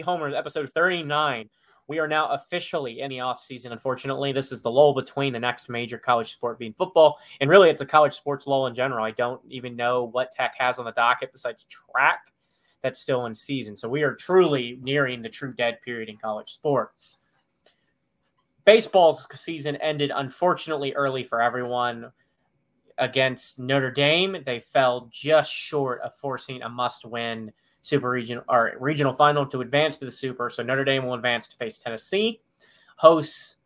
Homers, episode 39. We are now officially in the off season. Unfortunately, this is the lull between the next major college sport being football, and really, it's a college sports lull in general. I don't even know what Tech has on the docket besides track that's still in season. So we are truly nearing the true dead period in college sports. Baseball's season ended unfortunately early for everyone against Notre Dame. They fell just short of forcing a must-win super regional or regional final to advance to the super. So Notre Dame will advance to face Tennessee, hosts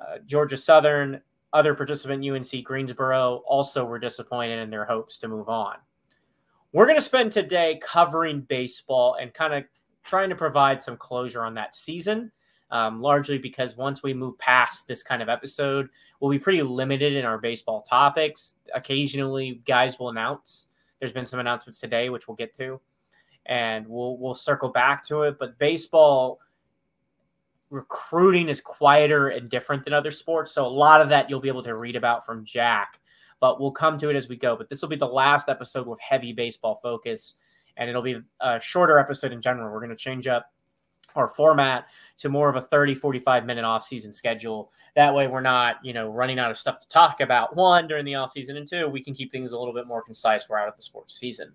uh, Georgia Southern. Other participant UNC Greensboro also were disappointed in their hopes to move on. We're going to spend today covering baseball and kind of trying to provide some closure on that season. Um, largely because once we move past this kind of episode, we'll be pretty limited in our baseball topics. Occasionally, guys will announce. There's been some announcements today, which we'll get to and we'll we'll circle back to it. But baseball recruiting is quieter and different than other sports, so a lot of that you'll be able to read about from Jack. But we'll come to it as we go. But this will be the last episode with heavy baseball focus, and it'll be a shorter episode in general. We're going to change up our format to more of a 30 45 minute off season schedule that way we're not you know running out of stuff to talk about one during the off season and two we can keep things a little bit more concise we're out of the sports season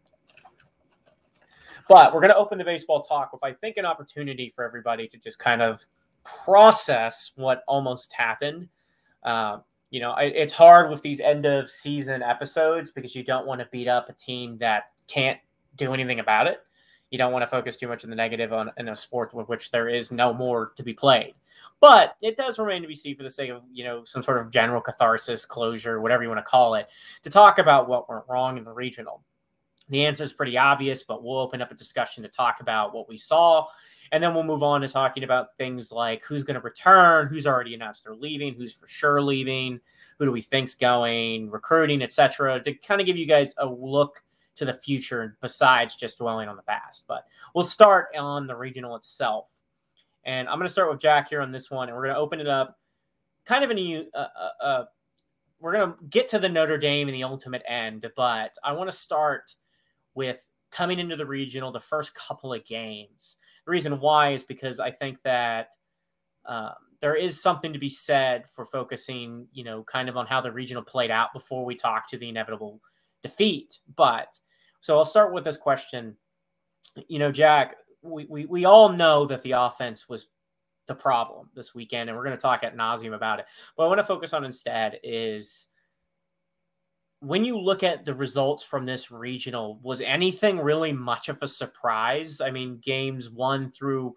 but we're going to open the baseball talk with, I think, an opportunity for everybody to just kind of process what almost happened. Um, you know, it's hard with these end of season episodes because you don't want to beat up a team that can't do anything about it. You don't want to focus too much on the negative on in a sport with which there is no more to be played. But it does remain to be seen for the sake of, you know, some sort of general catharsis, closure, whatever you want to call it, to talk about what went wrong in the regional. The answer is pretty obvious, but we'll open up a discussion to talk about what we saw. And then we'll move on to talking about things like who's going to return, who's already announced they're leaving, who's for sure leaving, who do we think's going, recruiting, etc. To kind of give you guys a look to the future besides just dwelling on the past. But we'll start on the regional itself. And I'm going to start with Jack here on this one, and we're going to open it up kind of in a, uh, we're going to get to the Notre Dame and the ultimate end, but I want to start with coming into the regional the first couple of games. The reason why is because I think that um, there is something to be said for focusing, you know, kind of on how the regional played out before we talk to the inevitable defeat. But so I'll start with this question. You know, Jack, we, we, we all know that the offense was the problem this weekend, and we're going to talk at nauseum about it. But I want to focus on instead is when you look at the results from this regional, was anything really much of a surprise? I mean, games one through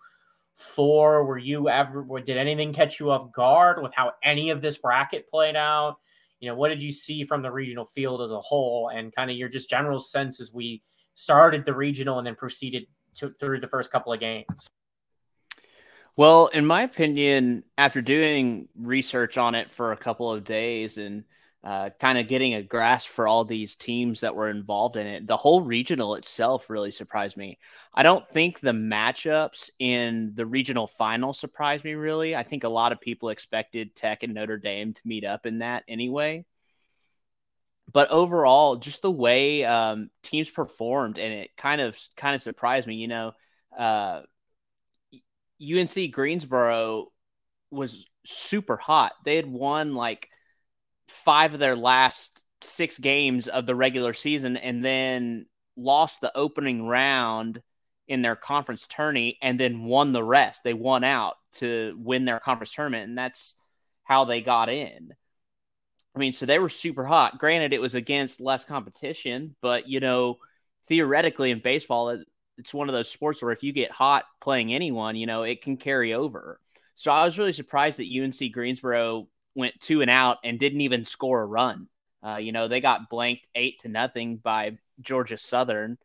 four, were you ever, did anything catch you off guard with how any of this bracket played out? You know, what did you see from the regional field as a whole and kind of your just general sense as we started the regional and then proceeded to, through the first couple of games? Well, in my opinion, after doing research on it for a couple of days and uh, kind of getting a grasp for all these teams that were involved in it. The whole regional itself really surprised me. I don't think the matchups in the regional final surprised me really. I think a lot of people expected Tech and Notre Dame to meet up in that anyway. But overall, just the way um, teams performed, and it kind of kind of surprised me. You know, uh, UNC Greensboro was super hot. They had won like five of their last six games of the regular season and then lost the opening round in their conference tourney and then won the rest. They won out to win their conference tournament, and that's how they got in. I mean, so they were super hot. Granted, it was against less competition, but you know, theoretically in baseball, it's one of those sports where if you get hot playing anyone, you know, it can carry over. So I was really surprised that UNC Greensboro went two and out and didn't even score a run. Uh, you know, they got blanked eight to nothing by Georgia Southern,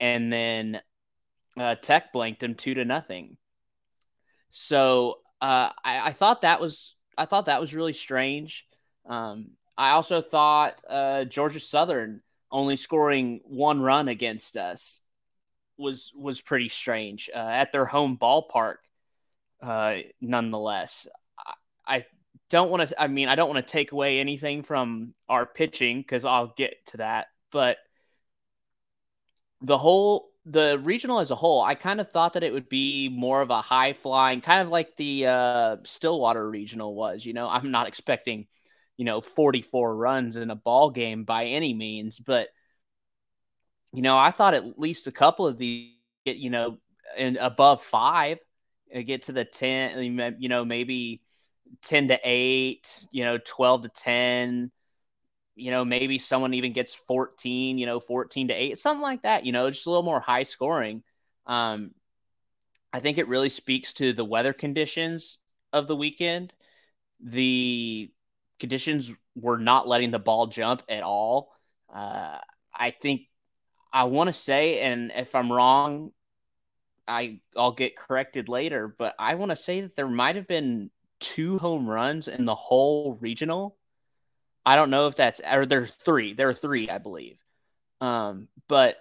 and then uh, Tech blanked them two to nothing. So uh, I, I, thought that was I thought that was really strange. Um, I also thought uh, Georgia Southern only scoring one run against us was was pretty strange uh, at their home ballpark. Uh, nonetheless, don't want to. I mean, I don't want to take away anything from our pitching because I'll get to that. But the whole the regional as a whole, I kind of thought that it would be more of a high flying, kind of like the uh, Stillwater regional was. You know, I'm not expecting, you know, 44 runs in a ball game by any means, but you know, I thought at least a couple of these, you know, and above five, uh, get to the 10, you know, maybe 10 to 8, you know, 12 to 10, you know, maybe someone even gets 14, you know, 14 to 8, something like that, you know, just a little more high scoring. Um, I think it really speaks to the weather conditions of the weekend. The conditions were not letting the ball jump at all. Uh, I think I want to say, and if I'm wrong, I I'll get corrected later, but I want to say that there might have been two home runs in the whole regional. I don't know if that's or there's three. There are three, I believe. Um, but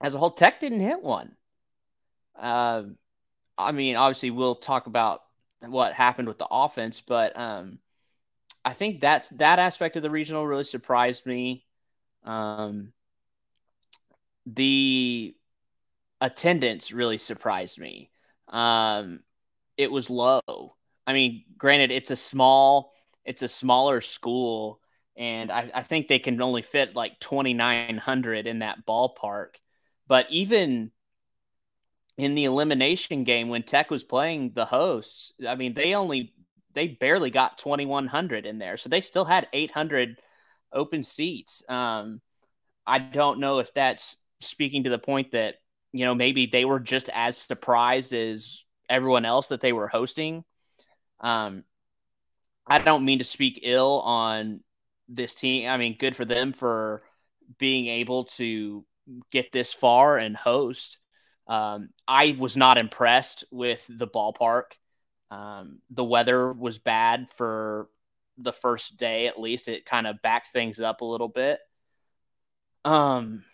as a whole, Tech didn't hit one. Uh, I mean, obviously, we'll talk about what happened with the offense, but um, I think that's that aspect of the regional really surprised me. Um, the attendance really surprised me. Um, it was low. I mean, granted, it's a small, it's a smaller school, and I, I think they can only fit like 2,900 in that ballpark. But even in the elimination game when Tech was playing the hosts, I mean, they only they barely got 2,100 in there, so they still had 800 open seats. Um, I don't know if that's speaking to the point that you know maybe they were just as surprised as everyone else that they were hosting. Um, I don't mean to speak ill on this team. I mean, good for them for being able to get this far and host. Um, I was not impressed with the ballpark. Um, the weather was bad for the first day, at least. It kind of backed things up a little bit. Um,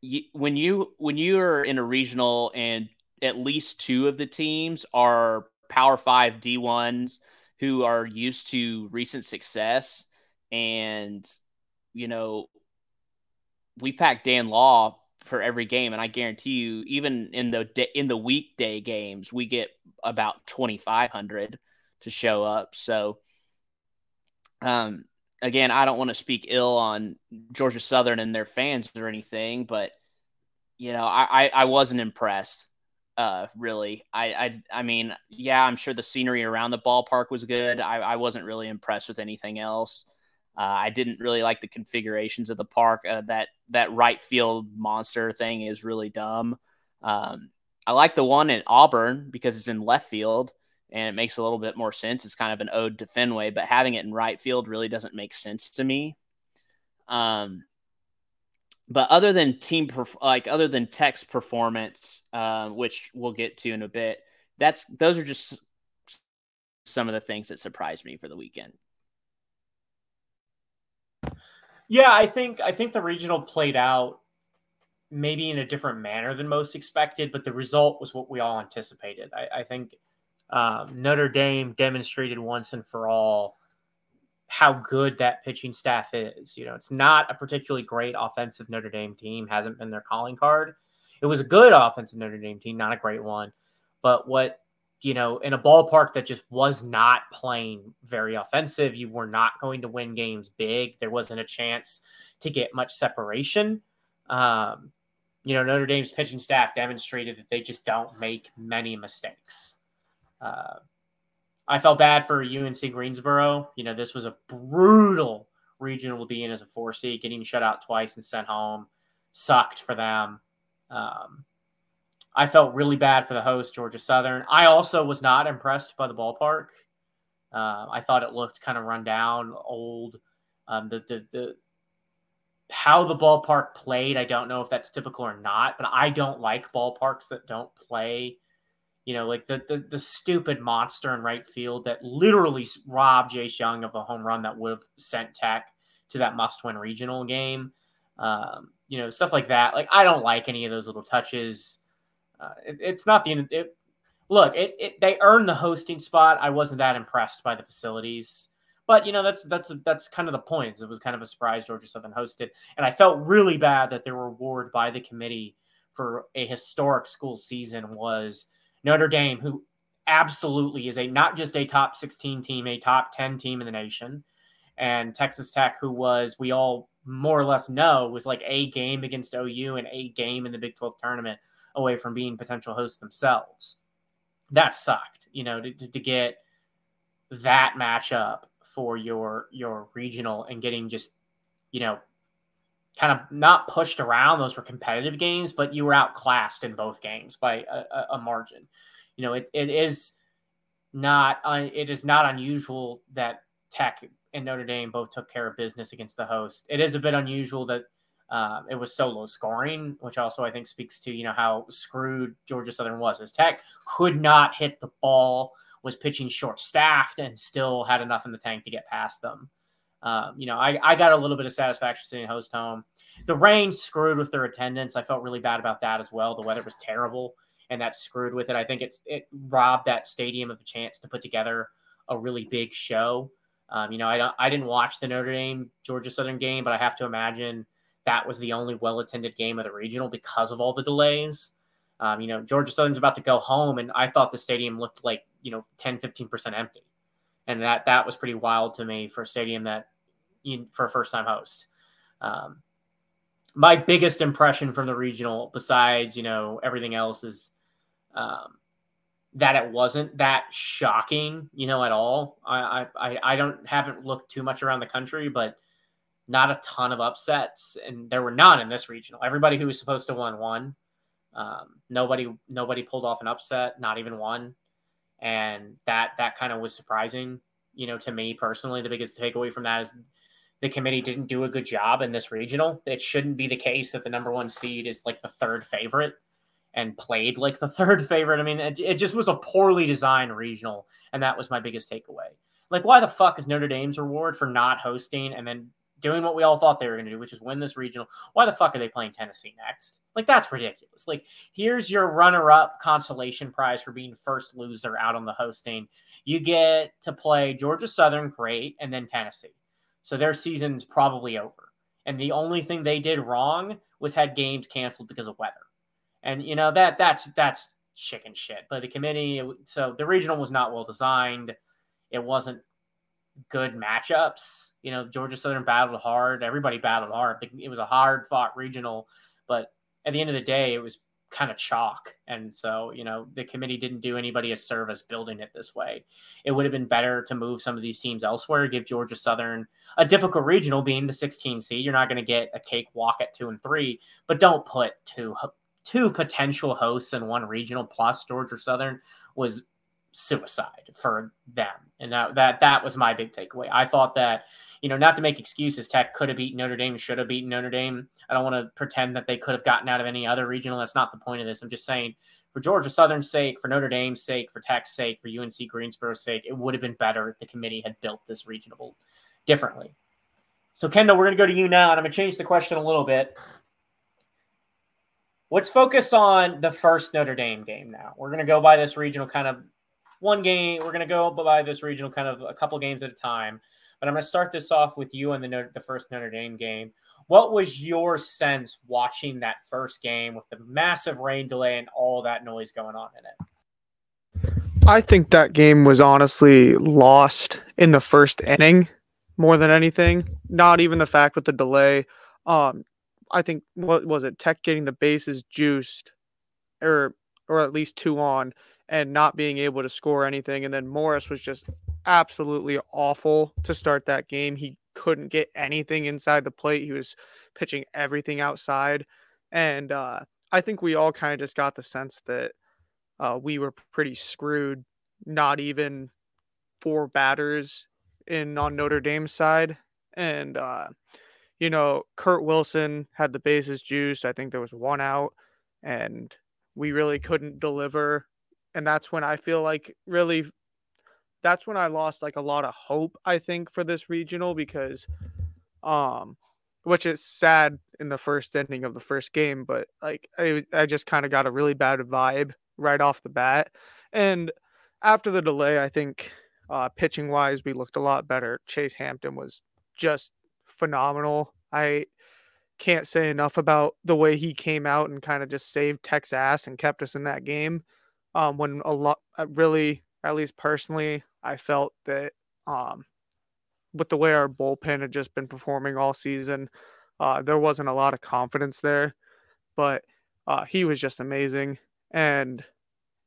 you, when you when you are in a regional and at least two of the teams are Power Five D1s who are used to recent success. And, you know, we pack Dan Law for every game, and I guarantee you, even in the in the weekday games, we get about twenty five hundred to show up. So, um, again, I don't want to speak ill on Georgia Southern and their fans or anything, but you know, I I, I wasn't impressed uh, really. I, I, I mean, yeah, I'm sure the scenery around the ballpark was good. I, I wasn't really impressed with anything else. Uh, I didn't really like the configurations of the park. Uh, that that right field monster thing is really dumb. Um, I like the one in Auburn because it's in left field and it makes a little bit more sense. It's kind of an ode to Fenway, but having it in right field really doesn't make sense to me. Um, but other than team perf- like other than Tech's performance, uh, which we'll get to in a bit, that's those are just some of the things that surprised me for the weekend. Yeah, I think I think the regional played out maybe in a different manner than most expected, but the result was what we all anticipated. I, I think um, Notre Dame demonstrated once and for all how good that pitching staff is. You know, it's not a particularly great offensive Notre Dame team, hasn't been their calling card. It was a good offensive Notre Dame team, not a great one. But what, you know, in a ballpark that just was not playing very offensive, you were not going to win games big. There wasn't a chance to get much separation. Um, you know, Notre Dame's pitching staff demonstrated that they just don't make many mistakes. Uh, I felt bad for UNC Greensboro. You know, this was a brutal regional to be in as a four seed, getting shut out twice and sent home. Sucked for them. Um, I felt really bad for the host, Georgia Southern. I also was not impressed by the ballpark. Uh, I thought it looked kind of run down, old. Um, the, the the how the ballpark played, I don't know if that's typical or not, but I don't like ballparks that don't play You know, like the, the the stupid monster in right field that literally robbed Jace Jung of a home run that would have sent Tech to that must-win regional game. Um, you know, stuff like that. Like I don't like any of those little touches. Uh, it, it's not the it, look. It, it they earned the hosting spot. I wasn't that impressed by the facilities. But you know that's that's that's kind of the point. It was kind of a surprise Georgia Southern hosted, and I felt really bad that their reward by the committee for a historic school season was Notre Dame, who absolutely is a not just a top 16 team, a top 10 team in the nation, and Texas Tech, who was we all more or less know was like a game against OU and a game in the Big 12 tournament away from being potential hosts themselves. That sucked, you know, to, to get that matchup for your your regional and getting just you know kind of not pushed around. Those were competitive games but you were outclassed in both games by a, a margin. You know it, it is not uh, it is not unusual that tech and notre dame both took care of business against the host. It is a bit unusual that uh, it was so low scoring which also i think speaks to you know how screwed georgia southern was as tech could not hit the ball was pitching short staffed and still had enough in the tank to get past them. Um, you know, I, I got a little bit of satisfaction seeing host home. The rain screwed with their attendance. I felt really bad about that as well. The weather was terrible, and that screwed with it. I think it it robbed that stadium of a chance to put together a really big show. Um, you know, I I didn't watch the Notre Dame Georgia Southern game, but I have to imagine that was the only well attended game of the regional because of all the delays. Um, you know, Georgia Southern's about to go home, and I thought the stadium looked like you know 10 15% empty and that that was pretty wild to me for a stadium that you, for a first time host. Um, my biggest impression from the regional besides you know everything else is um, that it wasn't that shocking you know at all. I, I i don't haven't looked too much around the country but not a ton of upsets. And there were none in this regional. Everybody who was supposed to win won. Um, nobody nobody pulled off an upset not even one and that that kind of was surprising you know to me personally. The biggest takeaway from that is the committee didn't do a good job in this regional. It shouldn't be the case that the number one seed is like the third favorite and played like the third favorite. I mean it, it just was a poorly designed regional and that was my biggest takeaway. Like why the fuck is notre dame's reward for not hosting and then doing what we all thought they were going to do, which is win this regional. Why the fuck are they playing Tennessee next? Like that's ridiculous. Like here's your runner-up consolation prize for being first loser out on the hosting. You get to play Georgia Southern, great, and then Tennessee. So their season's probably over. And the only thing they did wrong was had games canceled because of weather. And you know that that's that's chicken shit. But the committee, so the regional was not well designed. It wasn't good matchups. You know, Georgia Southern battled hard. Everybody battled hard. It was a hard fought regional, but at the end of the day, it was kind of chalk. And so, you know, the committee didn't do anybody a service building it this way. It would have been better to move some of these teams elsewhere, give Georgia Southern a difficult regional being the 16 seed. You're not going to get a cakewalk at two and three, but don't put two two potential hosts in one regional plus Georgia Southern was suicide for them. And that that that was my big takeaway. I thought that, you know, not to make excuses, Tech could have beaten Notre Dame, should have beaten Notre Dame. I don't want to pretend that they could have gotten out of any other regional. That's not the point of this. I'm just saying for Georgia Southern's sake, for Notre Dame's sake, for Tech's sake, for UNC Greensboro's sake, it would have been better if the committee had built this regional differently. So, Kendall, we're going to go to you now, and I'm going to change the question a little bit. Let's focus on the first Notre Dame game now. We're going to go by this regional kind of one game. We're going to go by this regional kind of a couple games at a time. But I'm going to start this off with you in the the first Notre Dame game. What was your sense watching that first game with the massive rain delay and all that noise going on in it? I think that game was honestly lost in the first inning more than anything. Not even the fact with the delay. Um, I think what was it? Tech getting the bases juiced, or or at least two on, and not being able to score anything. And then Morris was just absolutely awful to start that game. He couldn't get anything inside the plate. He was pitching everything outside. And uh, I think we all kind of just got the sense that uh, we were pretty screwed, not even four batters in on Notre Dame's side. And, uh, you know, Kurt Wilson had the bases juiced. I think there was one out, and we really couldn't deliver and that's when I feel like really that's when I lost like a lot of hope I think for this regional because um which is sad in the first ending of the first game but like I I just kind of got a really bad vibe right off the bat. And after the delay I think uh pitching wise we looked a lot better. Chase Hampton was just phenomenal. I can't say enough about the way he came out and kind of just saved Tech's ass and kept us in that game um, when a lot uh, really at least personally i felt that um, with the way our bullpen had just been performing all season uh, there wasn't a lot of confidence there. But uh, he was just amazing. And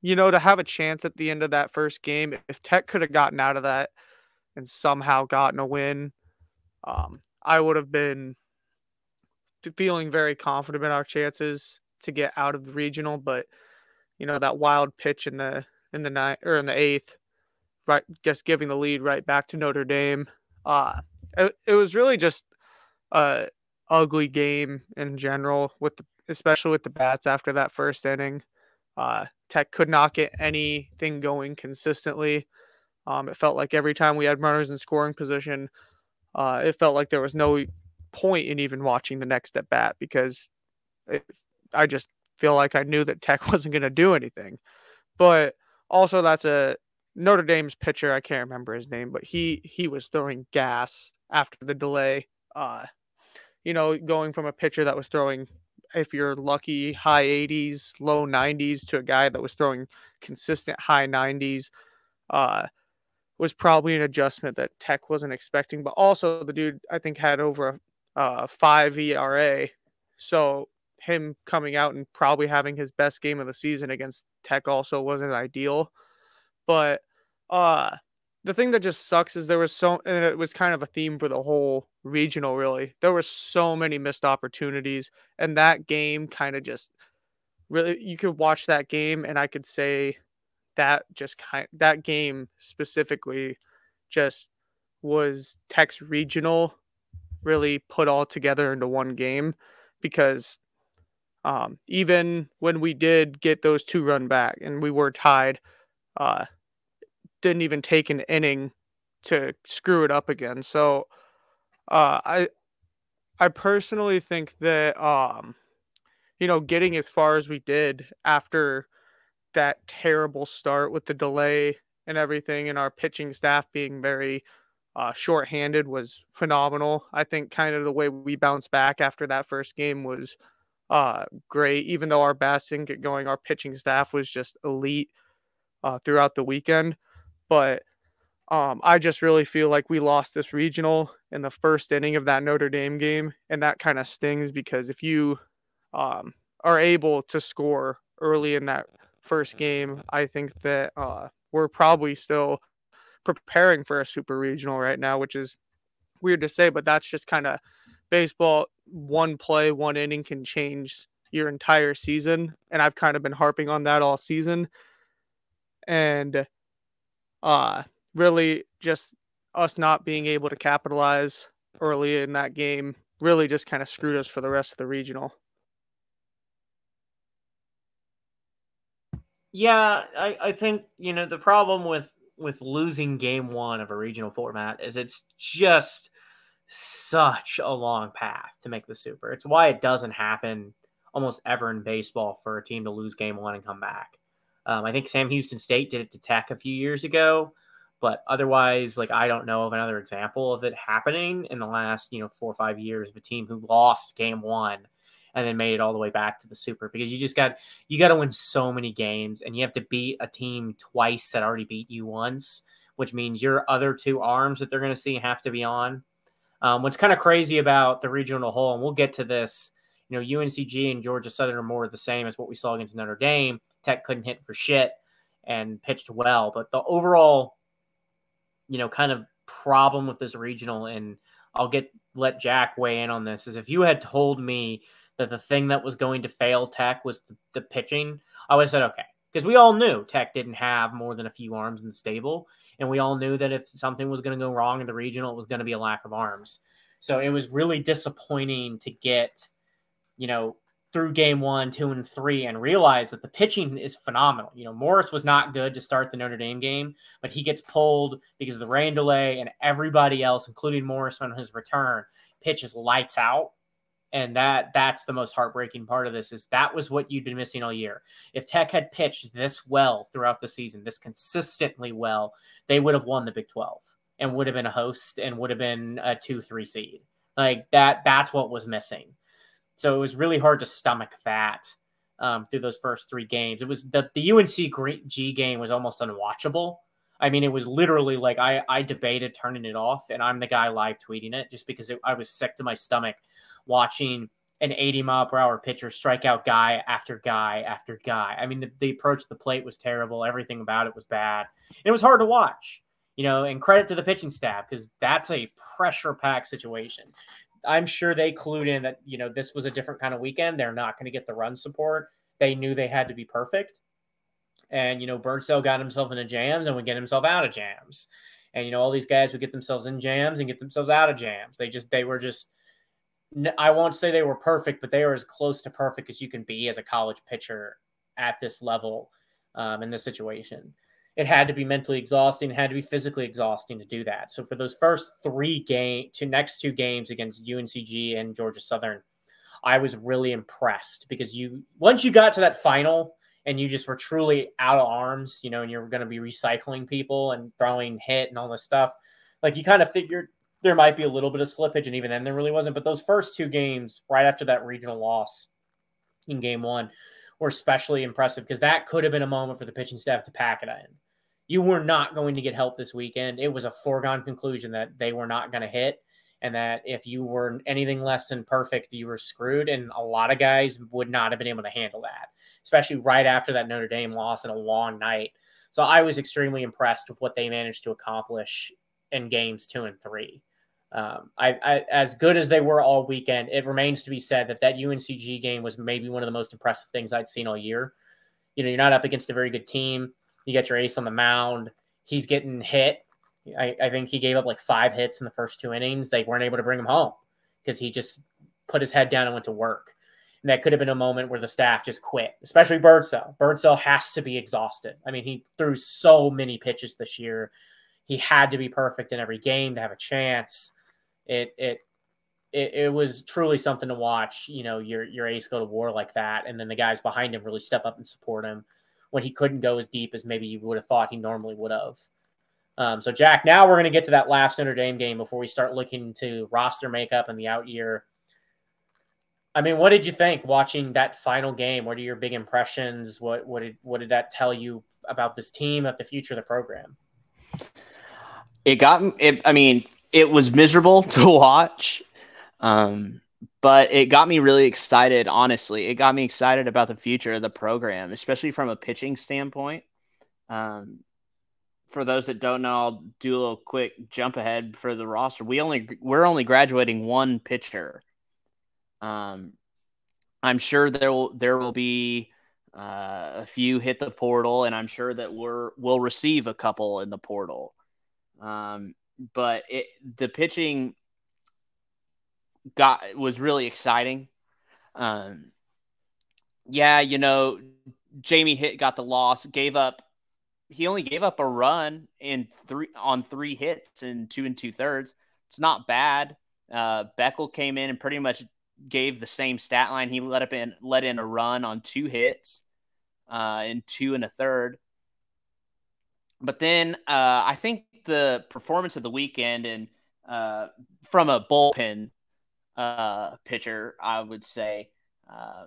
you know to have a chance at the end of that first game if tech could have gotten out of that and somehow gotten a win um, i would have been feeling very confident in our chances to get out of the regional. But you know that wild pitch in the in the ninth or in the eighth, right? Just giving the lead right back to Notre Dame. Uh it, it was really just a ugly game in general with the, especially with the bats after that first inning. Uh, Tech could not get anything going consistently. Um, it felt like every time we had runners in scoring position, uh, it felt like there was no point in even watching the next at bat because it, I just feel like I knew that Tech wasn't going to do anything. But also, that's a Notre Dame's pitcher. I can't remember his name, but he he was throwing gas after the delay. Uh, you know, going from a pitcher that was throwing, if you're lucky, high 80s, low 90s to a guy that was throwing consistent high 90s, uh, was probably an adjustment that Tech wasn't expecting. But also, the dude I think had over a uh, five ERA, so him coming out and probably having his best game of the season against Tech also wasn't ideal. But uh the thing that just sucks is there was so and it was kind of a theme for the whole regional really. There were so many missed opportunities and that game kind of just really you could watch that game and I could say that just kind that game specifically just was Tech's regional really put all together into one game because um, even when we did get those two run back and we were tied, uh, didn't even take an inning to screw it up again. So uh, I I personally think that um, you know getting as far as we did after that terrible start with the delay and everything, and our pitching staff being very uh, shorthanded was phenomenal. I think kind of the way we bounced back after that first game was uh, great. Even though our bats didn't get going, our pitching staff was just elite uh, throughout the weekend. But um, I just really feel like we lost this regional in the first inning of that Notre Dame game, and that kind of stings because if you um, are able to score early in that first game, I think that uh, we're probably still preparing for a super regional right now, which is weird to say, but that's just kind of baseball one play, one inning can change your entire season. And I've kind of been harping on that all season. And uh really just us not being able to capitalize early in that game really just kind of screwed us for the rest of the regional. Yeah, I, I think, you know, the problem with with losing game one of a regional format is it's just such a long path to make the super. It's why it doesn't happen almost ever in baseball for a team to lose game one and come back. Um, I think Sam Houston State did it to Tech a few years ago, but otherwise, like I don't know of another example of it happening in the last you know four or five years of a team who lost game one and then made it all the way back to the super because you just got you got to win so many games and you have to beat a team twice that already beat you once, which means your other two arms that they're going to see have to be on um, what's kind of crazy about the regional whole, and we'll get to this, you know, UNCG and Georgia Southern are more the same as what we saw against Notre Dame. Tech couldn't hit for shit and pitched well, but the overall, you know, kind of problem with this regional, and I'll get let Jack weigh in on this, is if you had told me that the thing that was going to fail Tech was the, the pitching, I would have said okay, because we all knew Tech didn't have more than a few arms in the stable. And we all knew that if something was going to go wrong in the regional, it was going to be a lack of arms. So it was really disappointing to get, you know, through game one, two, and three and realize that the pitching is phenomenal. You know, Morris was not good to start the Notre Dame game, but he gets pulled because of the rain delay, and everybody else, including Morris on his return, pitches lights out. And that that's the most heartbreaking part of this is that was what you'd been missing all year. If Tech had pitched this well throughout the season, this consistently well, they would have won the Big 12 and would have been a host and would have been a two, three seed. Like that, that's what was missing. So it was really hard to stomach that um, through those first three games. It was the, the UNC G game was almost unwatchable. I mean, it was literally like I, I debated turning it off, and I'm the guy live tweeting it just because it, I was sick to my stomach watching an 80 mile per hour pitcher strike out guy after guy after guy. I mean, the, the approach to the plate was terrible. Everything about it was bad. It was hard to watch, you know, and credit to the pitching staff because that's a pressure packed situation. I'm sure they clued in that, you know, this was a different kind of weekend. They're not going to get the run support. They knew they had to be perfect. And, you know, Birdsell got himself into jams and would get himself out of jams. And, you know, all these guys would get themselves in jams and get themselves out of jams. They just, they were just, I won't say they were perfect, but they were as close to perfect as you can be as a college pitcher at this level um, in this situation it had to be mentally exhausting, it had to be physically exhausting to do that. So for those first three game to next two games against UNCG and Georgia Southern, I was really impressed because you once you got to that final and you just were truly out of arms, you know, and you're going to be recycling people and throwing hit and all this stuff, like you kind of figured there might be a little bit of slippage, and even then there really wasn't. But those first two games, right after that regional loss in game one, were especially impressive because that could have been a moment for the pitching staff to pack it in you were not going to get help this weekend. It was a foregone conclusion that they were not going to hit, and that if you were anything less than perfect, you were screwed. And a lot of guys would not have been able to handle that, especially right after that Notre Dame loss in a long night. So I was extremely impressed with what they managed to accomplish in games two and three. Um, I, I, as good as they were all weekend, it remains to be said that that UNCG game was maybe one of the most impressive things I'd seen all year. You know, you're not up against a very good team. You get your ace on the mound. He's getting hit. I, I think he gave up like five hits in the first two innings. They weren't able to bring him home because he just put his head down and went to work. And that could have been a moment where the staff just quit, especially Birdsell. Birdsell has to be exhausted. I mean, he threw so many pitches this year. He had to be perfect in every game to have a chance. It it it, it was truly something to watch. You know, your your ace go to war like that, and then the guys behind him really step up and support him when he couldn't go as deep as maybe you would have thought he normally would have. Um, so, Jack, now we're going to get to that last Notre Dame game before we start looking to roster makeup and the out year. I mean, what did you think watching that final game? What are your big impressions? What what did what did that tell you about this team, about the future of the program? It got it. I mean, it was miserable to watch. Um, but it got me really excited. Honestly, it got me excited about the future of the program, especially from a pitching standpoint. Um, for those that don't know, I'll do a little quick jump ahead for the roster. We only we're only graduating one pitcher. Um, I'm sure there will there will be uh, a few hit the portal, and I'm sure that we're we'll receive a couple in the portal. Um, but it, the pitching got was really exciting. Um, yeah, you know, Jamie hit got the loss, gave up. He only gave up a run in three on three hits in two and two thirds. It's not bad. Uh, Beckel came in and pretty much gave the same stat line. He let up in let in a run on two hits, uh, in two and a third. But then uh, I think the performance of the weekend and uh, from a bullpen uh, pitcher, I would say, uh,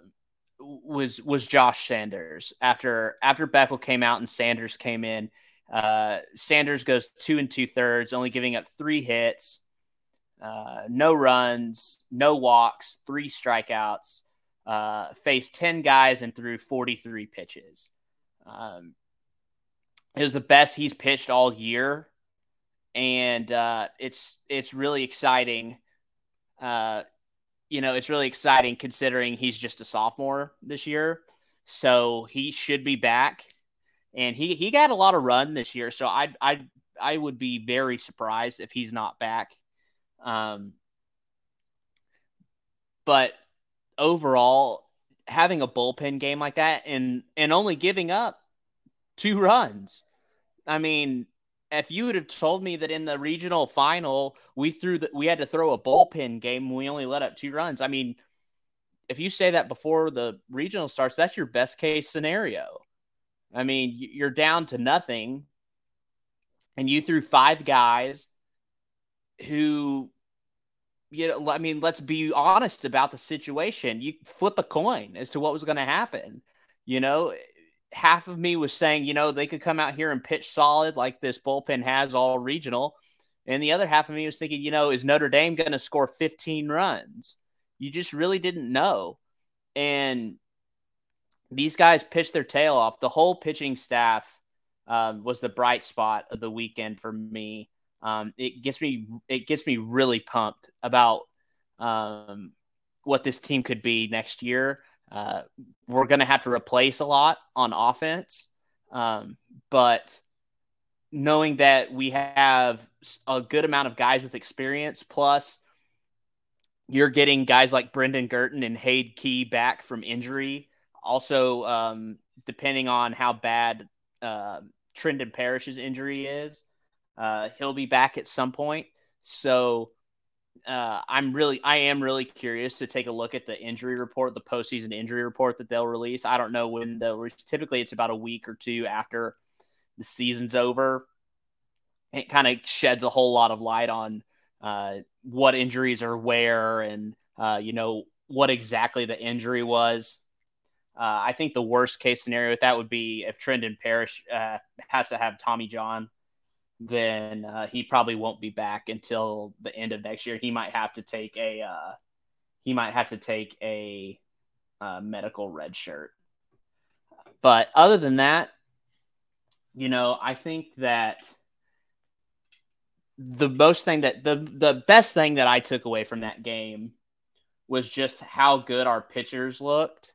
was was Josh Sanders. After after Beckel came out and Sanders came in, uh, Sanders goes two and two thirds, only giving up three hits, uh, no runs, no walks, three strikeouts. Uh, faced ten guys and threw forty three pitches. Um, it was the best he's pitched all year, and uh, it's it's really exciting uh, you know, it's really exciting considering he's just a sophomore this year. So he should be back. And he, he got a lot of run this year. So I I I would be very surprised if he's not back. Um, but overall, having a bullpen game like that and and only giving up two runs. I mean, if you would have told me that in the regional final we threw that we had to throw a bullpen game and we only let up two runs, I mean, if you say that before the regional starts, that's your best case scenario. I mean, you're down to nothing, and you threw five guys who, you know, I mean, let's be honest about the situation. You flip a coin as to what was going to happen. You know, half of me was saying, you know, they could come out here and pitch solid like this bullpen has all regional. And the other half of me was thinking, you know, is Notre Dame going to score 15 runs? You just really didn't know. And these guys pitched their tail off. The whole pitching staff um, was the bright spot of the weekend for me. Um, it gets me it gets me really pumped about um, what this team could be next year. Uh, we're going to have to replace a lot on offense, um, but knowing that we have a good amount of guys with experience, plus you're getting guys like Brendan Girton and Hade Key back from injury. Also, um, depending on how bad uh, Trendon Parrish's injury is, uh, he'll be back at some point. So uh, I'm really, I am really curious to take a look at the injury report, the postseason injury report that they'll release. I don't know when they'll. Typically, it's about a week or two after the season's over. It kind of sheds a whole lot of light on uh, what injuries are where and uh, you know what exactly the injury was. Uh, I think the worst case scenario with that would be if Trendon Parrish uh, has to have Tommy John then uh, he probably won't be back until the end of next year. He might have to take a uh, he might have to take a uh, medical red shirt. But other than that, you know, I think that the most thing that the the best thing that I took away from that game was just how good our pitchers looked,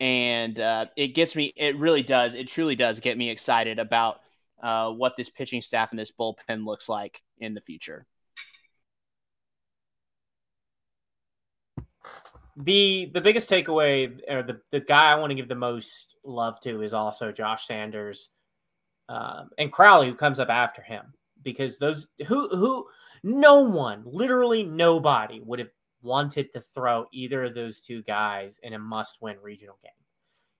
and uh, it gets me. It really does. It truly does get me excited about uh, what this pitching staff and this bullpen looks like in the future. The the biggest takeaway, or the, the guy I want to give the most love to, is also Josh Sanders um, and Crowley, who comes up after him, because those who who no one, literally nobody, would have wanted to throw either of those two guys in a must-win regional game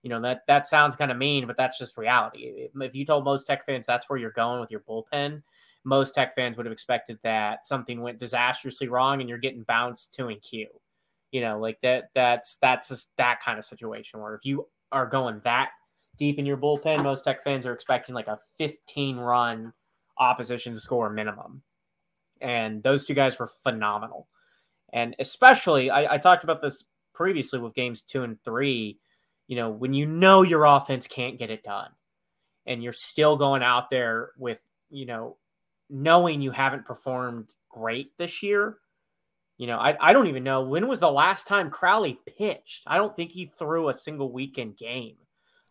you know that that sounds kind of mean, but that's just reality. If you told most Tech fans that's where you're going with your bullpen, most Tech fans would have expected that something went disastrously wrong and you're getting bounced to and Q. You know, like that. That's that's just that kind of situation where if you are going that deep in your bullpen, most Tech fans are expecting like a 15 run opposition score minimum. And those two guys were phenomenal. And especially, I, I talked about this previously with games two and three you know, when you know your offense can't get it done and you're still going out there with, you know, knowing you haven't performed great this year. You know, I, I don't even know when was the last time Crowley pitched. I don't think he threw a single weekend game.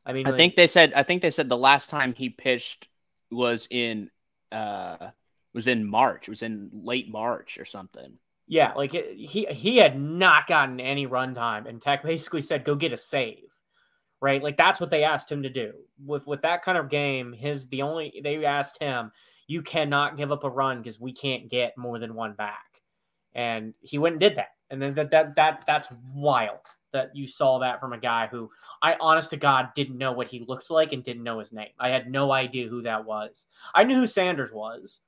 I mean, I like, think they said I think they said the last time he pitched was in uh was in March. It was in late March or something. Yeah, like it, he he had not gotten any run time, and Tech basically said, "Go get a save." Right? Like that's what they asked him to do. With with that kind of game, his the only they asked him, you cannot give up a run because we can't get more than one back. And he went and did that. And then that that that that's wild that you saw that from a guy who I honest to God didn't know what he looked like and didn't know his name. I had no idea who that was. I knew who Sanders was.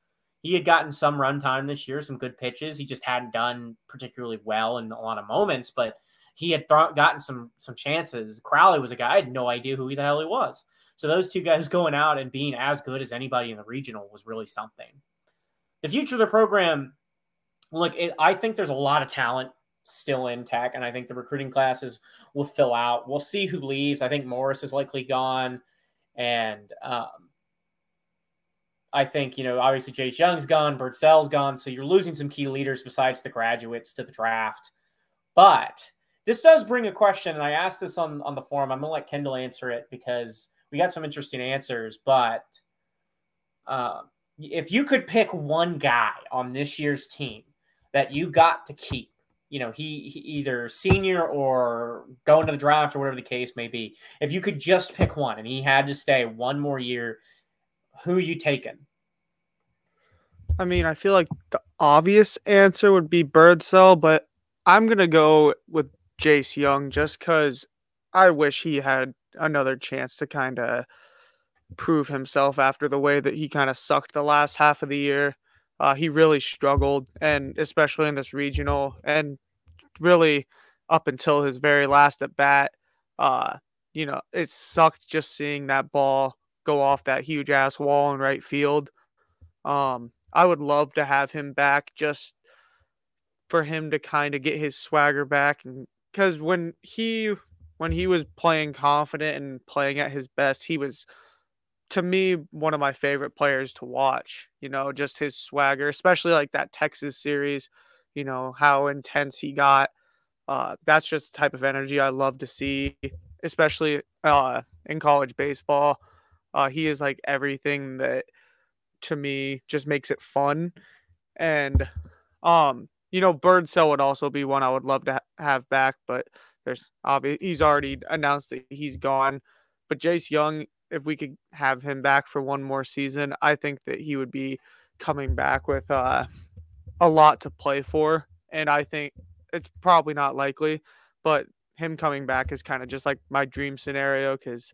He had gotten some run time this year, some good pitches. He just hadn't done particularly well in a lot of moments, but he had th- gotten some some chances. Crowley was a guy I had no idea who the hell he was. So those two guys going out and being as good as anybody in the regional was really something. The future of the program, look, it, I think there's a lot of talent still in tech, and I think the recruiting classes will fill out. We'll see who leaves. I think Morris is likely gone, and um, I think you know obviously Jace Jung's gone, Birdsell's gone, so you're losing some key leaders besides the graduates to the draft, but this does bring a question, and I asked this on, on the forum. I'm gonna let Kendall answer it because we got some interesting answers. But uh, if you could pick one guy on this year's team that you got to keep you know, he, he, either senior or going to the draft or whatever the case may be. If you could just pick one and he had to stay one more year, who you taking? I mean, I feel like the obvious answer would be Birdsell, but I'm gonna go with Jace Jung just because I wish he had another chance to kind of prove himself after the way that he kind of sucked the last half of the year. Uh, he really struggled, and especially in this regional, and really up until his very last at bat, uh, you know, it sucked just seeing that ball go off that huge ass wall in right field. Um, I would love to have him back just for him to kind of get his swagger back and because when he when he was playing confident and playing at his best, he was to me one of my favorite players to watch. You know, just his swagger, especially like that Texas series. You know how intense he got. Uh, that's just the type of energy I love to see, especially uh, in college baseball. Uh, he is like everything that to me just makes it fun, and um, you know, Birdsell would also be one I would love to ha- have back, but there's obvious he's already announced that he's gone. But Jace Jung, if we could have him back for one more season, I think that he would be coming back with uh, a lot to play for. And I think it's probably not likely, but him coming back is kind of just like my dream scenario because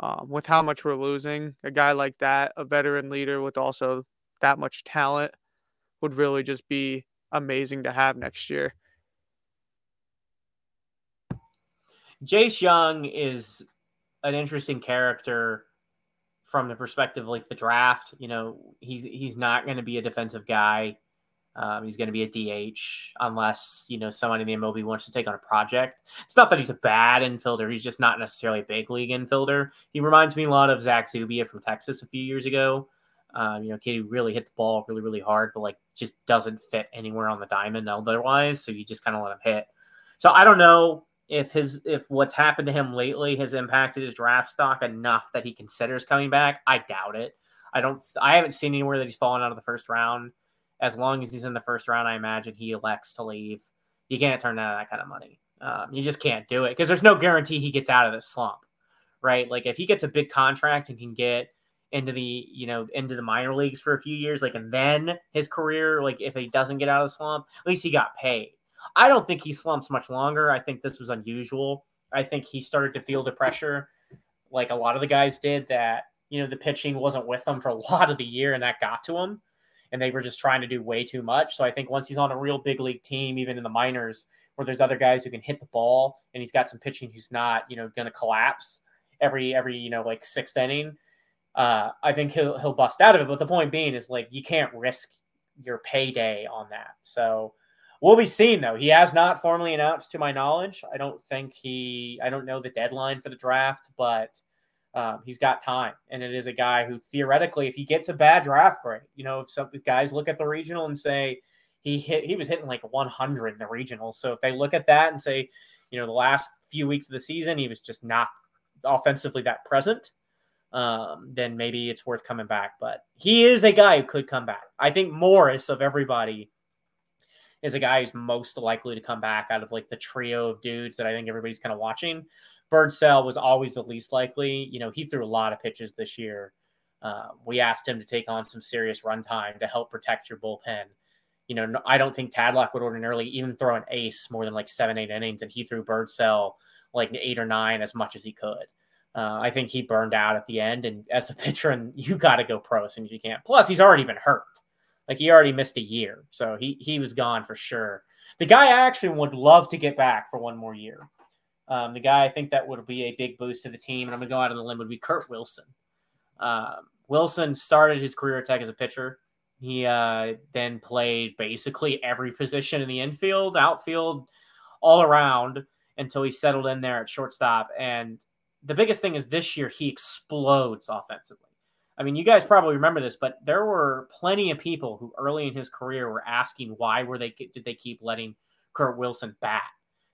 um, with how much we're losing, a guy like that, a veteran leader with also that much talent, would really just be amazing to have next year. Jace Jung is an interesting character from the perspective of like the draft. You know, he's he's not going to be a defensive guy. Um, he's going to be a DH unless you know somebody in the MLB wants to take on a project. It's not that he's a bad infielder; he's just not necessarily a big league infielder. He reminds me a lot of Zach Zubia from Texas a few years ago. Um, you know, Katie really hit the ball really, really hard, but like just doesn't fit anywhere on the diamond otherwise. So you just kind of let him hit. So I don't know if his if what's happened to him lately has impacted his draft stock enough that he considers coming back. I doubt it. I don't. I haven't seen anywhere that he's fallen out of the first round. As long as he's in the first round, I imagine he elects to leave. You can't turn down that kind of money. Um, you just can't do it because there's no guarantee he gets out of this slump, right? Like if he gets a big contract and can get into the you know into the minor leagues for a few years, like and then his career, like if he doesn't get out of the slump, at least he got paid. I don't think he slumps much longer. I think this was unusual. I think he started to feel the pressure like a lot of the guys did that, you know, the pitching wasn't with them for a lot of the year and that got to him. And they were just trying to do way too much. So I think once he's on a real big league team, even in the minors, where there's other guys who can hit the ball and he's got some pitching who's not, you know, going to collapse every, every, you know, like sixth inning, uh, I think he'll, he'll bust out of it. But the point being is like, you can't risk your payday on that. So, We'll be seeing though. He has not formally announced, to my knowledge. I don't think he. I don't know the deadline for the draft, but um, he's got time, and it is a guy who theoretically, if he gets a bad draft grade, you know, if some if guys look at the regional and say he hit, he was hitting like 100 in the regional. So if they look at that and say, you know, the last few weeks of the season, he was just not offensively that present. Um, then maybe it's worth coming back. But he is a guy who could come back. I think Morris of everybody is a guy who's most likely to come back out of like the trio of dudes that I think everybody's kind of watching. Birdsell was always the least likely. You know, he threw a lot of pitches this year. Uh, we asked him to take on some serious run time to help protect your bullpen. You know, I don't think Tadlock would ordinarily even throw an ace more than like seven, eight innings, and he threw Birdsell like eight or nine as much as he could. Uh, I think he burned out at the end, and as a pitcher, and you got to go pro as soon as you can. Plus, he's already been hurt. Like he already missed a year, so he he was gone for sure. The guy I actually would love to get back for one more year. Um, the guy I think that would be a big boost to the team, and I'm gonna go out on the limb would be Kurt Wilson. Um, Wilson started his career attack as a pitcher. He uh, then played basically every position in the infield, outfield, all around until he settled in there at shortstop. And the biggest thing is this year he explodes offensively. I mean, you guys probably remember this, but there were plenty of people who early in his career were asking why were they did they keep letting Kurt Wilson bat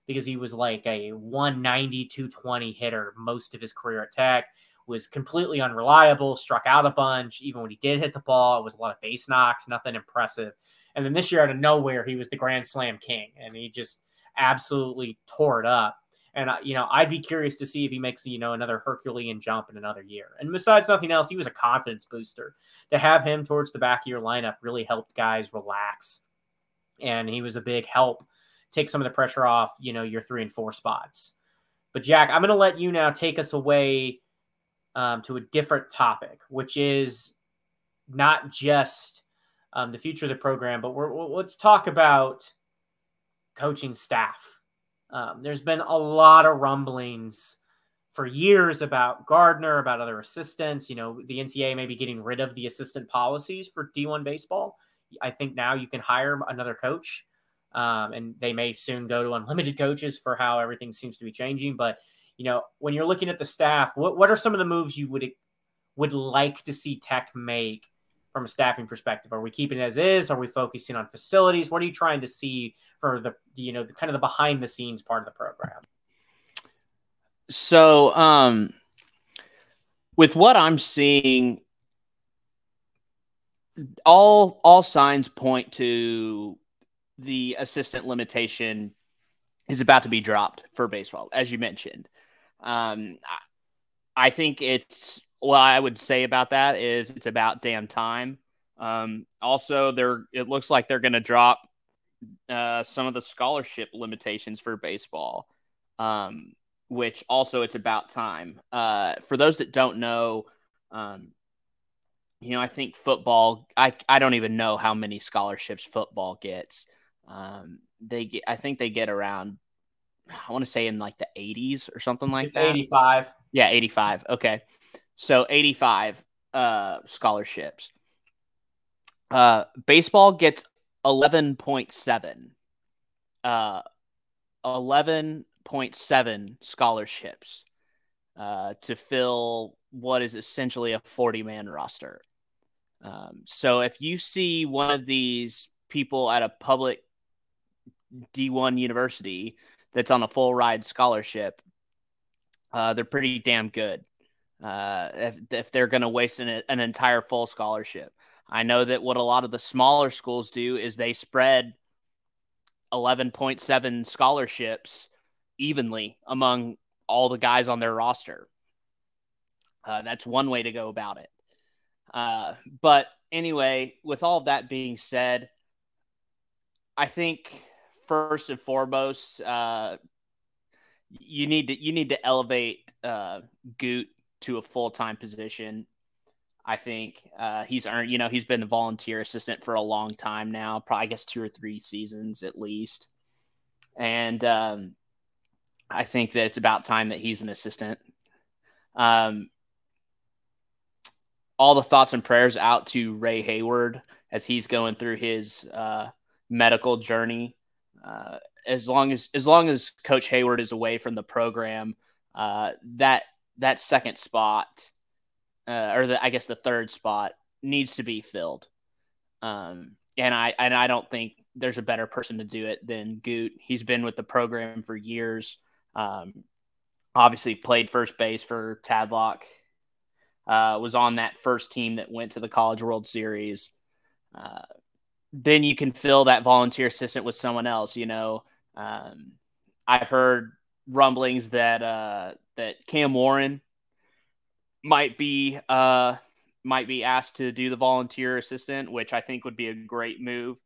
because he was like a 190 220 hitter most of his career at Tech was completely unreliable, struck out a bunch even when he did hit the ball, it was a lot of base knocks, nothing impressive. And then this year, out of nowhere, he was the Grand Slam king, and he just absolutely tore it up. And you know, I'd be curious to see if he makes you know another Herculean jump in another year. And besides nothing else, he was a confidence booster. To have him towards the back of your lineup really helped guys relax, and he was a big help. Take some of the pressure off, you know, your three and four spots. But Jack, I'm going to let you now take us away um, to a different topic, which is not just um, the future of the program, but we're, let's talk about coaching staff um, there's been a lot of rumblings for years about Gardner, about other assistants. You know, the NCAA may be getting rid of the assistant policies for D1 baseball. I think now you can hire another coach, um, and they may soon go to unlimited coaches for how everything seems to be changing. But you know, when you're looking at the staff, what what are some of the moves you would would like to see Tech make from a staffing perspective? Are we keeping it as is? Are we focusing on facilities? What are you trying to see for the, you know the kind of the behind the scenes part of the program? So, um, with what I'm seeing, all all signs point to the assistant limitation is about to be dropped for baseball, as you mentioned. Um, I think it's what I would say about that is it's about damn time. Um, also, they're it looks like they're going to drop uh, some of the scholarship limitations for baseball, um, which also it's about time. Uh, for those that don't know, um, you know, I think football. I I don't even know how many scholarships football gets. Um, they get. I think they get around. I want to say in like the 80s or something like it's that. 85. Yeah, 85. Okay. So 85 uh, scholarships. Uh, baseball gets 11.7. Uh, 11.7 scholarships uh, to fill what is essentially a 40 man roster. Um, so if you see one of these people at a public D1 university that's on a full ride scholarship, uh, they're pretty damn good uh, if, if they're going to waste an, an entire full scholarship. I know that what a lot of the smaller schools do is they spread 11.7 scholarships evenly among all the guys on their roster. Uh, that's one way to go about it. Uh, but anyway, with all that being said, I think first and foremost, uh, you need to you need to elevate uh, Goot to a full time position. I think uh, he's earned, you know, he's been a volunteer assistant for a long time now, probably I guess two or three seasons at least. And um, I think that it's about time that he's an assistant. Um, all the thoughts and prayers out to Ray Hayward as he's going through his uh, medical journey. Uh, as long as as long as Coach Hayward is away from the program, uh, that that second spot, uh, or the I guess the third spot needs to be filled. Um, and I and I don't think there's a better person to do it than Goot. He's been with the program for years. Um, obviously played first base for Tadlock. Uh, was on that first team that went to the College World Series. Uh, then you can fill that volunteer assistant with someone else. You know, um, I've heard rumblings that uh, that Cam Warren might be uh, might be asked to do the volunteer assistant, which I think would be a great move.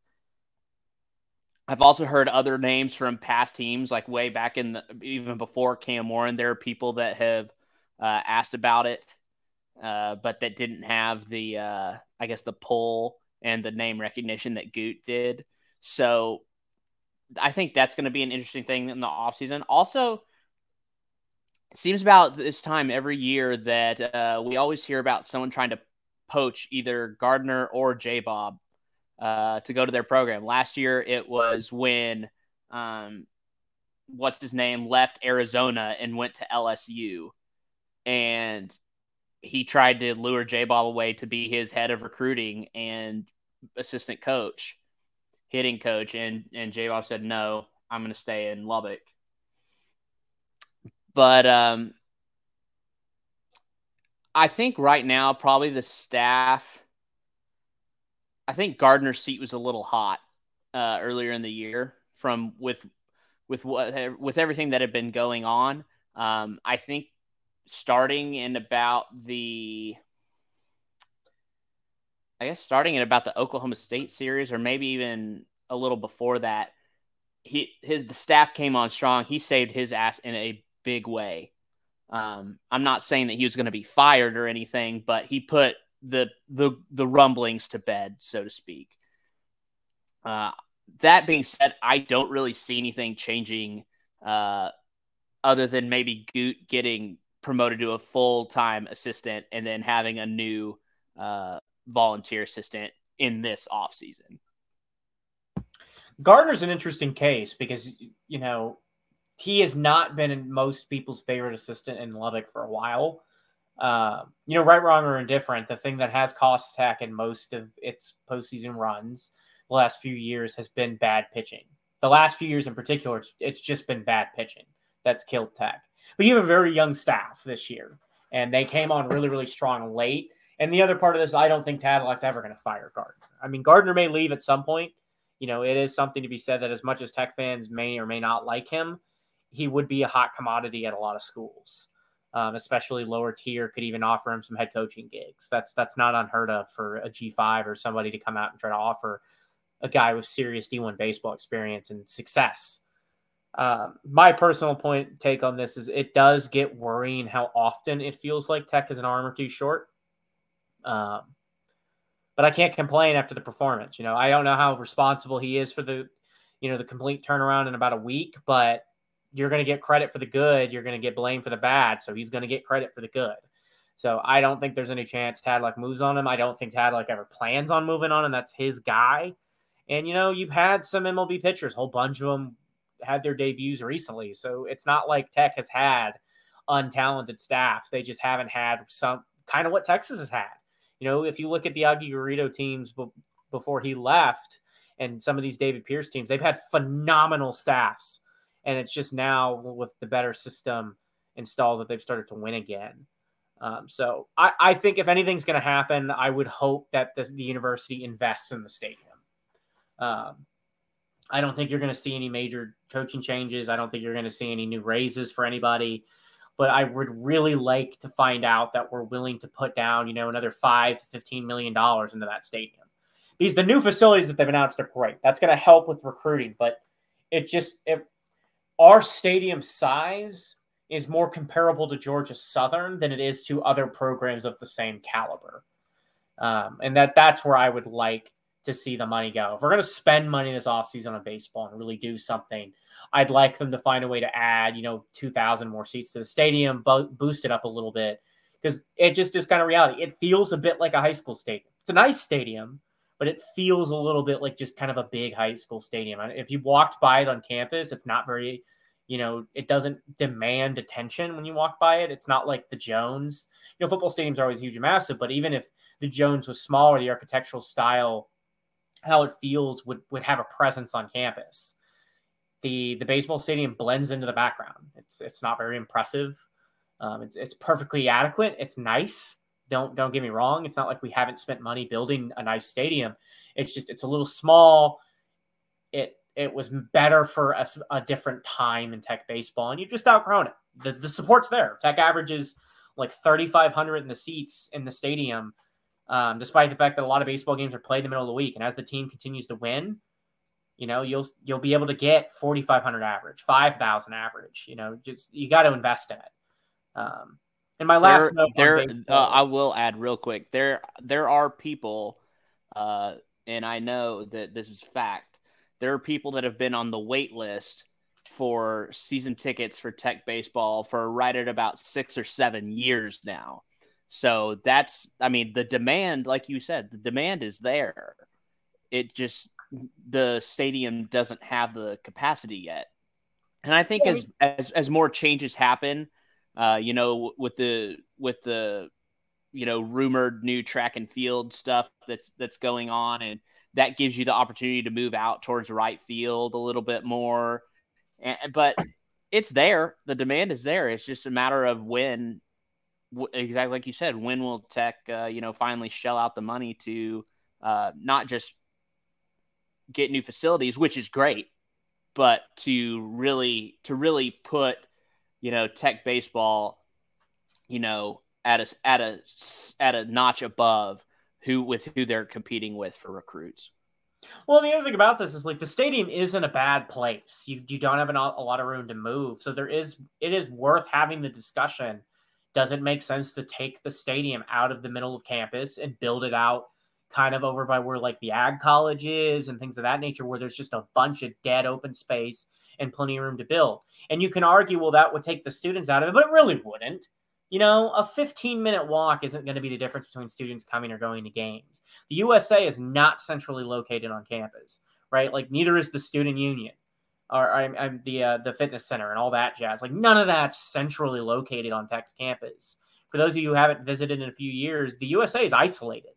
I've also heard other names from past teams, like way back in the, even before Cam Warren. There are people that have uh, asked about it, uh, but that didn't have the, uh, I guess, the pull and the name recognition that Goot did. So I think that's going to be an interesting thing in the offseason. Also, seems about this time every year that uh, we always hear about someone trying to poach either Gardner or J Bob uh, to go to their program. Last year, it was when um, what's his name left Arizona and went to LSU, and he tried to lure J Bob away to be his head of recruiting and assistant coach hitting coach, and and J Bob said no, I'm going to stay in Lubbock. But um, I think right now probably the staff I think Gardner's seat was a little hot uh, earlier in the year from with with what with everything that had been going on. Um, I think starting in about the I guess starting in about the Oklahoma State series or maybe even a little before that, he his the staff came on strong. He saved his ass in a big way. Um, I'm not saying that he was going to be fired or anything, but he put the the the rumblings to bed, so to speak. Uh, that being said, I don't really see anything changing uh, other than maybe Goot getting promoted to a full time assistant and then having a new uh, volunteer assistant in this off season. Gardner's an interesting case because you know he has not been most people's favorite assistant in Lubbock for a while. Uh, you know, right, wrong, or indifferent, the thing that has cost Tech in most of its postseason runs the last few years has been bad pitching. The last few years in particular, it's, it's just been bad pitching that's killed Tech. But you have a very young staff this year, and they came on really, really strong late. And the other part of this, I don't think Tadlock's ever going to fire Gardner. I mean, Gardner may leave at some point. You know, it is something to be said that as much as Tech fans may or may not like him, he would be a hot commodity at a lot of schools, um, especially lower tier. Could even offer him some head coaching gigs. That's that's not unheard of for a G five or somebody to come out and try to offer a guy with serious D one baseball experience and success. Um, my personal point take on this is it does get worrying how often it feels like Tech is an arm or two short. Um, but I can't complain after the performance. You know, I don't know how responsible he is for the, you know, the complete turnaround in about a week, but you're going to get credit for the good. You're going to get blamed for the bad. So he's going to get credit for the good. So I don't think there's any chance Tadlock moves on him. I don't think Tadlock ever plans on moving on him. That's his guy. And, you know, you've had some MLB pitchers, a whole bunch of them had their debuts recently. So it's not like Tech has had untalented staffs. They just haven't had some kind of what Texas has had. You know, if you look at the Augie Garrido teams before he left and some of these David Pierce teams, they've had phenomenal staffs. And it's just now with the better system installed that they've started to win again. Um, so I, I, think if anything's going to happen, I would hope that the, the university invests in the stadium. Um, I don't think you're going to see any major coaching changes. I don't think you're going to see any new raises for anybody but I would really like to find out that we're willing to put down, you know, another five to fifteen million dollars into that stadium. These the new facilities that they've announced are great. That's going to help with recruiting, but it just it, our stadium size is more comparable to Georgia Southern than it is to other programs of the same caliber, um, and that that's where I would like to see the money go. If we're going to spend money this offseason on baseball and really do something, I'd like them to find a way to add, you know, 2,000 more seats to the stadium, bo- boost it up a little bit because it just is kind of reality. It feels a bit like a high school stadium. It's a nice stadium, but it feels a little bit like just kind of a big high school stadium. If you walked by it on campus, it's not very, you know, it doesn't demand attention when you walk by it. It's not like the Jones. You know, football stadiums are always huge and massive, but even if the Jones was smaller, the architectural style how it feels would would have a presence on campus. The the baseball stadium blends into the background. It's it's not very impressive. Um, it's it's perfectly adequate. It's nice. Don't don't get me wrong. It's not like we haven't spent money building a nice stadium. It's just it's a little small. It it was better for a, a different time in Tech baseball, and you've just outgrown it. The the support's there. Tech averages like 3,500 in the seats in the stadium um, despite the fact that a lot of baseball games are played in the middle of the week. And as the team continues to win, you know, you'll you'll be able to get 4,500 average, 5,000 average. You know, just you got to invest in it. Um, and my last there, there uh, I will add real quick. There there are people, uh, and I know that this is fact. There are people that have been on the wait list for season tickets for Tech baseball for right at about six or seven years now. So that's, I mean, the demand, like you said, the demand is there. It just, the stadium doesn't have the capacity yet. And I think as, as, as more changes happen, uh, you know, with the, with the, you know, rumored new track and field stuff that's, that's going on. And that gives you the opportunity to move out towards right field a little bit more. And, but it's there. The demand is there. It's just a matter of when exactly like you said, when will Tech, uh, you know, finally shell out the money to uh, not just get new facilities, which is great, but to really to really put you know Tech baseball, you know, at a at a at a notch above who with who they're competing with for recruits. Well, the other thing about this is like the stadium isn't a bad place. You you don't have an, a lot of room to move, so there is it is worth having the discussion. Does it make sense to take the stadium out of the middle of campus and build it out kind of over by where like the ag college is and things of that nature, where there's just a bunch of dead open space and plenty of room to build? And you can argue, well, that would take the students out of it, but it really wouldn't. You know, a 15 minute walk isn't going to be the difference between students coming or going to games. The USA is not centrally located on campus, right? Like neither is the student union or I'm, I'm the uh, the fitness center and all that jazz. Like none of that's centrally located on Tech's campus. For those of you who haven't visited in a few years, the USA is isolated.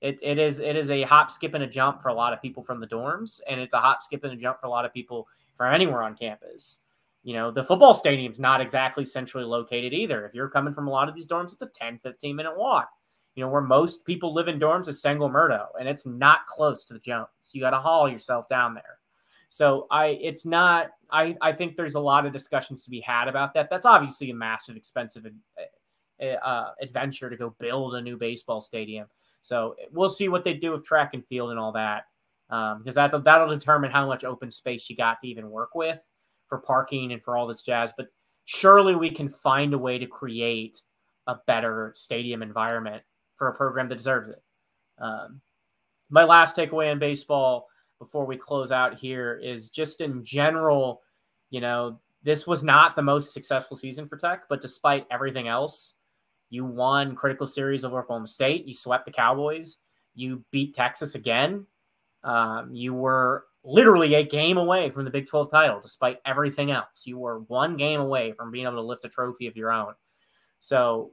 It, it is it is a hop, skip, and a jump for a lot of people from the dorms, and it's a hop, skip, and a jump for a lot of people from anywhere on campus. You know, the football stadium's not exactly centrally located either. If you're coming from a lot of these dorms, it's a 10, 15 minute walk. You know, where most people live in dorms is San Murdo, and it's not close to the Jones. You got to haul yourself down there. So I, it's not. I, I think there's a lot of discussions to be had about that. That's obviously a massive, expensive uh, uh adventure to go build a new baseball stadium. So we'll see what they do with track and field and all that, um, because that that'll determine how much open space you got to even work with for parking and for all this jazz. But surely we can find a way to create a better stadium environment for a program that deserves it. Um, my last takeaway in baseball before we close out here is just in general, you know, this was not the most successful season for Tech, but despite everything else, you won critical series of Oklahoma State. You swept the Cowboys. You beat Texas again. Um, you were literally a game away from the Big 12 title, despite everything else. You were one game away from being able to lift a trophy of your own. So,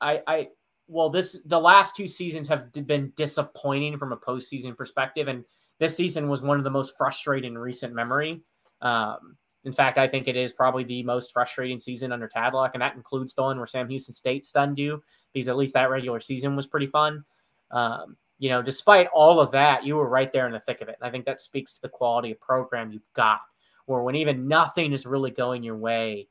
I, I, well, this the last two seasons have been disappointing from a postseason perspective, and this season was one of the most frustrating recent memory. Um, in fact, I think it is probably the most frustrating season under Tadlock, and that includes the one where Sam Houston State stunned you, because at least that regular season was pretty fun. Um, you know, despite all of that, you were right there in the thick of it. And I think that speaks to the quality of program you've got, where when even nothing is really going your way,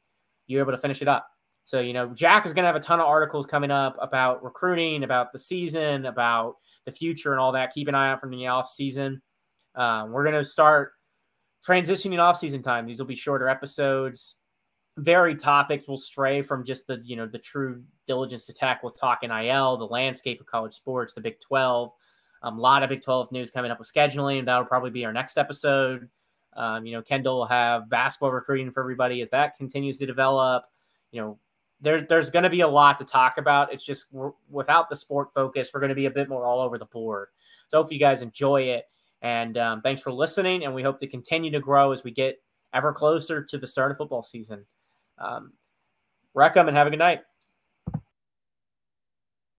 you're able to finish it up. So, you know, Jack is going to have a ton of articles coming up about recruiting, about the season, about the future and all that. Keep an eye out from the off season. Um, we're going to start transitioning off season time. These will be shorter episodes. Very topics will stray from just the, you know, the true diligence to. We'll talk NIL, the landscape of college sports, the Big 12, um, a lot of Big 12 news coming up with scheduling. That'll probably be our next episode. Um, you know, Kendall will have basketball recruiting for everybody as that continues to develop. You know, there, there's going to be a lot to talk about. It's just without the sport focus, we're going to be a bit more all over the board. So, hope you guys enjoy it. And um, thanks for listening. And we hope to continue to grow as we get ever closer to the start of football season. Um, and have a good night.